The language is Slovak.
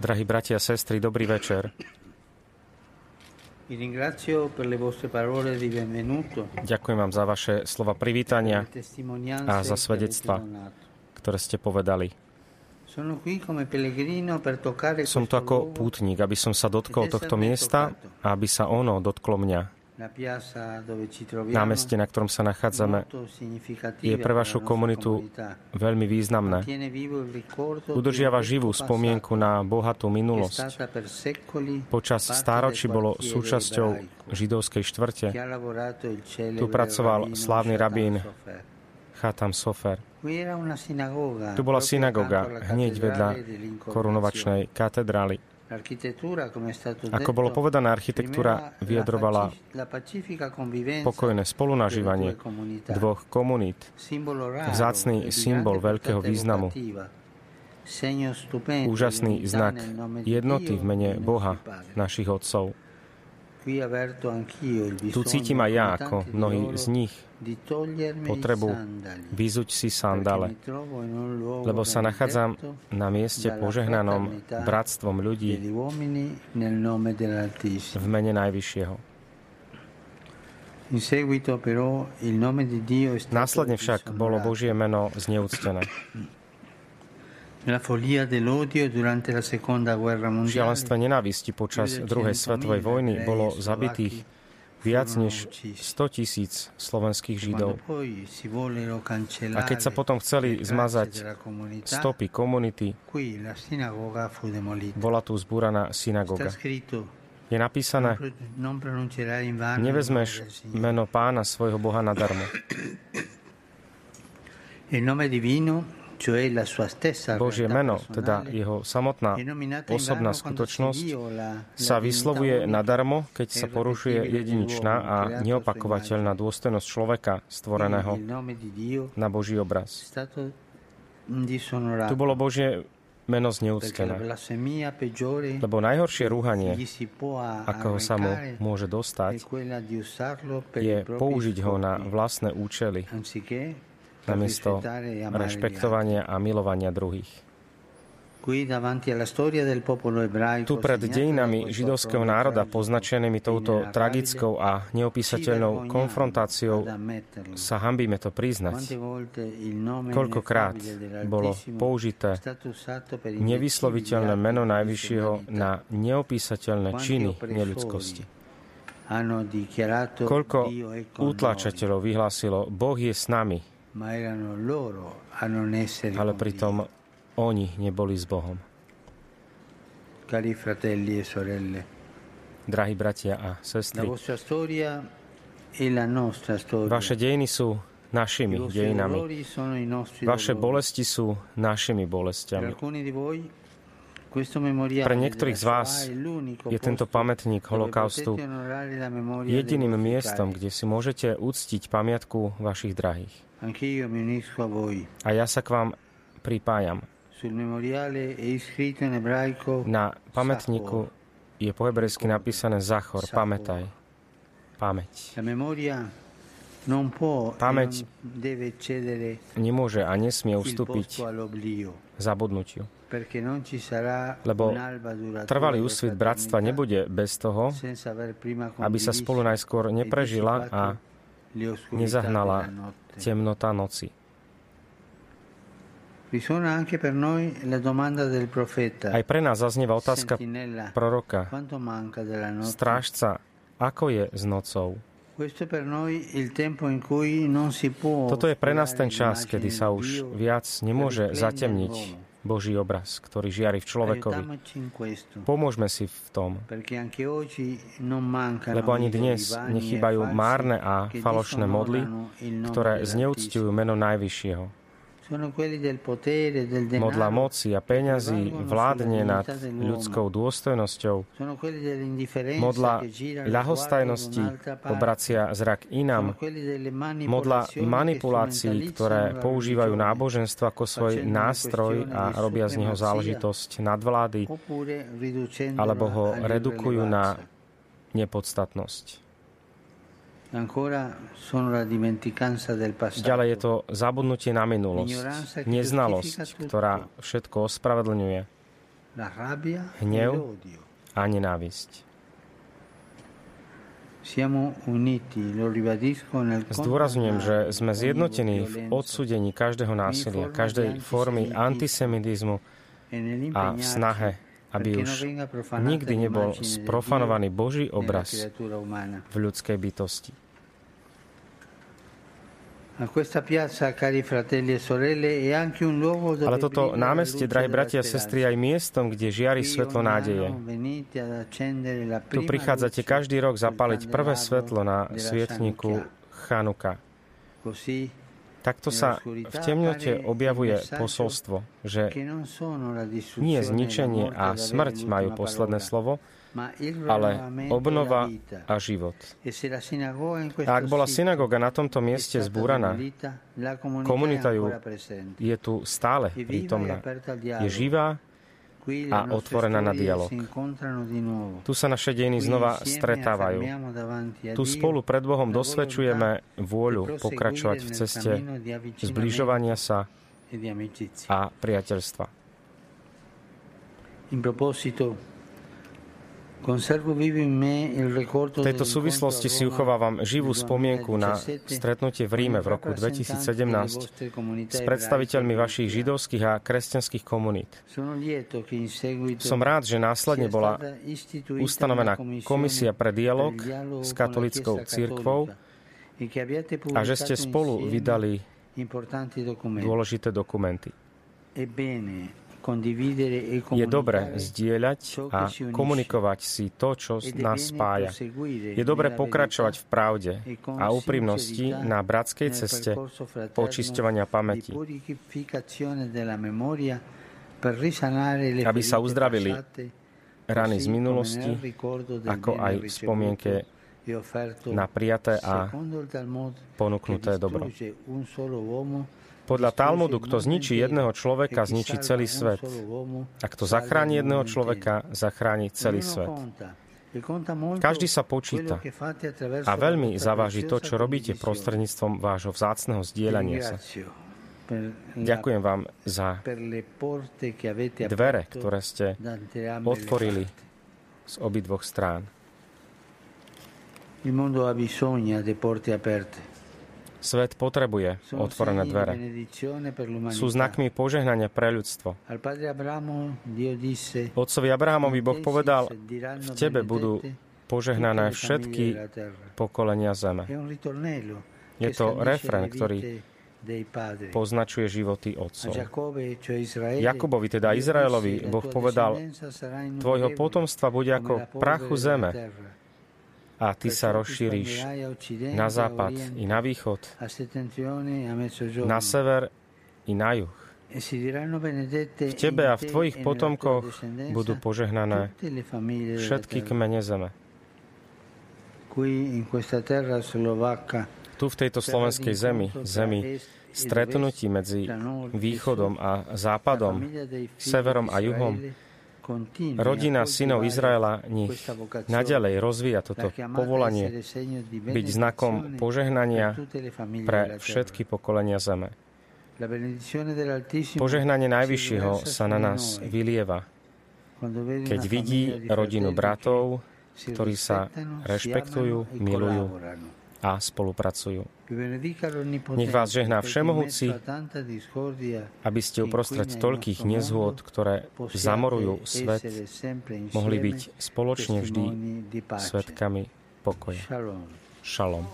Drahí bratia a sestry, dobrý večer. Ďakujem vám za vaše slova privítania, e a za svedectva. ktoré ste povedali. Som tu ako pútnik, aby som sa dotkol tohto miesta a aby sa ono dotklo mňa. Troviamo, Námestie, na ktorom sa nachádzame, je pre vašu komunitu veľmi významné. Udržiava živú spomienku na bohatú minulosť. Počas stáročí bolo súčasťou židovskej štvrte Tu pracoval slávny rabín. Chatam Sofer. Tu bola synagoga hneď vedľa korunovačnej katedrály. Ako bolo povedané, architektúra vyjadrovala pokojné spolunažívanie dvoch komunít. Vzácny e symbol veľkého významu. Úžasný znak jednoty v mene e Boha, našich otcov. Tu cítim aj ja, ako mnohí z nich, potrebu vyzuť si sandále, lebo sa nachádzam na mieste požehnanom bratstvom ľudí v mene Najvyššieho. Následne však bolo. Božie meno zneúctené. šialenstve nenávisti počas druhej svetovej vojny bolo zabitých viac než 100 tisíc slovenských Židov. A keď sa potom chceli zmazať stopy komunity, bola tu zbúraná synagoga. Je napísané, nevezmeš meno pána svojho Boha nadarmo. Il nome divino, Božie meno, teda jeho samotná osobná skutočnosť, sa vyslovuje nadarmo, keď sa porušuje jedinečná a neopakovateľná dôstojnosť človeka stvoreného na Boží obraz. Tu bolo Božie meno zneúctené, lebo najhoršie rúhanie, ako sa mu môže dostať, je použiť ho na vlastné účely, namiesto rešpektovania a milovania druhých. Tu pred dejinami židovského národa poznačenými touto tragickou a neopísateľnou konfrontáciou sa hambíme to priznať. Koľkokrát bolo použité nevysloviteľné meno Najvyššieho na neopísateľné činy dichiarato Koľko utlačateľov vyhlásilo, Boh je s nami, ale pritom oni neboli s Bohom. E Drahí bratia a sestry, vaše dejiny sú našimi dejinami. Vaše bolesti sú našimi bolestiami. Pre niektorých z vás je tento pamätník holokaustu jediným miestom, kde si môžete uctiť pamiatku vašich drahých. A ja sa k vám pripájam. Na pamätníku je po hebrejsky napísané Zachor, pamätaj. Pamäť. E Pamäť Nemôže a nesmie ustúpiť zabudnutiu. Lebo Trvalý úsvit bratstva nebude bez toho, aby sa spolu najskôr e neprežila a nezahnala temnota noci. Aj pre nás zaznieva otázka proroka, strážca, ako je s nocou? Toto je pre nás ten čas, kedy sa už viac nemôže zatemniť. Boží obraz, ktorý žiari v človekovi. Pomôžme si v tom, lebo ani dnes e nechýbajú márne a falošné modly, ktoré zneúctujú meno Najvyššieho. Modla moci a peňazí vládne nad ľudskou dôstojnosťou. Modla lo ľahostajnosti obracia zrak inám. Modla manipulácií, ktoré používajú náboženstvo ako svoj nástroj a robia z neho záležitosť nadvlády alebo ho redukujú na nepodstatnosť. Ďalej je to zabudnutie na minulosť, neznalosť, ktorá všetko ospravedlňuje, hnev a nenávisť. Zdôrazňujem, že sme zjednotení v odsudení každého násilia, každej formy antisemitizmu a v snahe, aby už nikdy nebol sprofanovaný Boží obraz v ľudskej bytosti. E Ale toto námestie, drahí bratia a sestry, aj miestom, kde žiari svetlo nádeje. Tu prichádzate každý rok zapaliť prvé svetlo na svietniku Chanuka. Takto sa v temnote objavuje posolstvo, že nie zničenie a smrť majú posledné slovo, ale obnova a život. E a ak bola synagoga na tomto mieste zbúraná, komunita ju je tu stále e prítomná. Je živá a otvorená na dialog. Tu sa naše dejiny znova stretávajú. Tu spolu pred Bohom dosvedčujeme vôľu pokračovať v ceste zbližovania sa e a priateľstva. In proposito, v tejto súvislosti si uchovávam živú spomienku na stretnutie v Ríme v roku 2017 s predstaviteľmi vašich židovských a kresťanských komunít. Som rád, že následne bola ustanovená komisia pre dialog s katolickou církvou e a že ste spolu vydali dôležité dokumenty. E je dobré zdieľať a komunikovať si to, čo nás spája. Je dobré pokračovať v pravde e a úprimnosti na bratskej ceste počisťovania pamäti, aby sa uzdravili rany z minulosti, ako aj spomienke na prijaté a ponúknuté dobro. Podľa Talmudu, kto zničí jedného človeka, zničí celý svet. A kto zachráni jedného človeka, zachráni celý svet. Každý sa počíta a veľmi zaváži to, čo robíte prostredníctvom vášho vzácného zdieľania sa. Ďakujem vám za dvere, ktoré ste otvorili z obidvoch strán. Il mondo ha bisogno di porte aperte. Svet potrebuje otvorené dvere. Sú znakmi požehnania pre ľudstvo. Otcovi Abrahamovi Boh povedal, v tebe budú požehnané všetky pokolenia zeme. Je to refren, ktorý poznačuje životy otcov. Jakobovi, teda Izraelovi, Boh povedal, tvojho potomstva bude ako prachu zeme a ty sa rozšíriš na západ i na východ, na sever i na juh. E v tebe a v tvojich potomkoch budú požehnané všetky kmene zeme. Tu v tejto slovenskej zemi, zemi stretnutí medzi východom a západom, severom a juhom, Rodina synov Izraela nech naďalej rozvíja toto povolanie byť znakom požehnania pre všetky pokolenia zeme. Požehnanie Najvyššieho sa na nás vylieva, keď vidí rodinu bratov, ktorí sa rešpektujú, milujú a spolupracujú. Nech vás žehná Všemohúci, aby ste uprostred toľkých nezhôd, ktoré zamorujú svet, mohli byť spoločne vždy svetkami pokoja. Šalom.